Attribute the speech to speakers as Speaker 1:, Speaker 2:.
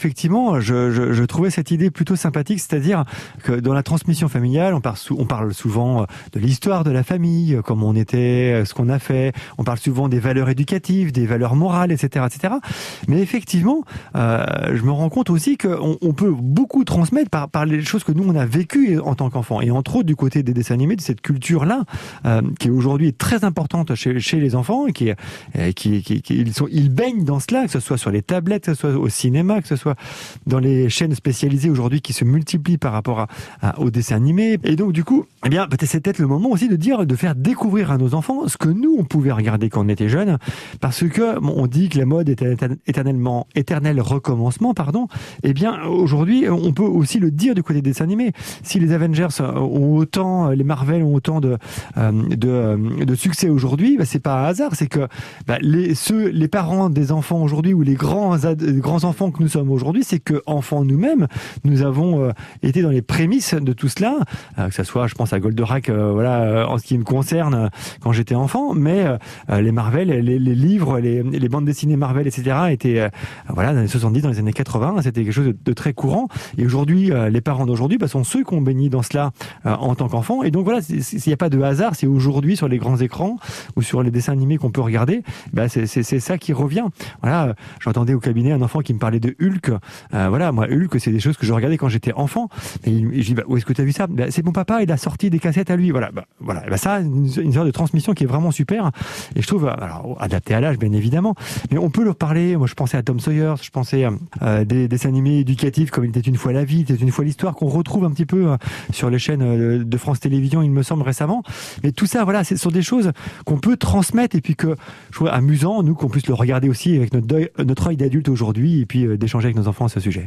Speaker 1: Effectivement, je, je, je, trouvais cette idée plutôt sympathique, c'est-à-dire que dans la transmission familiale, on parle, souvent de l'histoire de la famille, comment on était, ce qu'on a fait, on parle souvent des valeurs éducatives, des valeurs morales, etc. etc. Mais effectivement, euh, je me rends compte aussi qu'on on peut beaucoup transmettre par, les choses que nous, on a vécues en tant qu'enfants, et entre autres du côté des dessins animés, de cette culture-là, euh, qui est aujourd'hui très importante chez, les enfants, et qui, euh, qui, qui, qui, ils, sont, ils baignent dans cela, que ce soit sur les tablettes, que ce soit au cinéma, que ce soit dans les chaînes spécialisées aujourd'hui qui se multiplient par rapport à, à, aux dessins animés. Et donc, du coup, eh bien, c'est peut-être le moment aussi de dire, de faire découvrir à nos enfants ce que nous, on pouvait regarder quand on était jeunes. Parce que, on dit que la mode est éternellement, éternel recommencement, pardon. Eh bien, aujourd'hui, on peut aussi le dire du côté des dessins animés. Si les Avengers ont autant, les Marvel ont autant de, euh, euh, de succès aujourd'hui, bah, c'est pas un hasard. C'est que bah, les parents des enfants aujourd'hui ou les grands, grands enfants que nous sommes aujourd'hui, c'est que enfants nous-mêmes, nous avons euh, été dans les prémices de tout cela, euh, que ça soit, je pense à Goldorak, euh, voilà, en ce qui me concerne, quand j'étais enfant, mais les Marvel, les, livres, les, bandes dessinées Marvel, etc., étaient, voilà, dans les années 70, dans les années 80, c'était quelque chose de, très courant. Et aujourd'hui, les parents d'aujourd'hui bah, sont ceux qui ont baigné dans cela en tant qu'enfants. Et donc voilà, s'il n'y a pas de hasard, c'est aujourd'hui sur les grands écrans ou sur les dessins animés qu'on peut regarder, bah, c'est ça qui revient. Voilà, j'entendais au cabinet un enfant qui me parlait de Hulk euh, voilà, moi, Hulk, c'est des choses que je regardais quand j'étais enfant. Et je dis, bah, où est-ce que tu as vu ça? Bah, C'est mon papa, il a sorti des cassettes à lui. Voilà, bah, voilà. Bah, ça, une, une sorte de transmission qui est vraiment super. Et je trouve, euh, alors, adapté à l'âge, bien évidemment, mais on peut leur parler. Moi, je pensais à Tom Sawyer, je pensais euh, des dessins animés éducatifs comme Il était une fois la vie, Il était une fois l'histoire, qu'on retrouve un petit peu sur les chaînes de France Télévisions, il me semble, récemment. Mais tout ça, voilà, ce sont des choses qu'on peut transmettre et puis que je trouve amusant, nous, qu'on puisse le regarder aussi avec notre, deuil, œil d'adulte aujourd'hui et puis d'échanger avec nos enfants à ce sujet.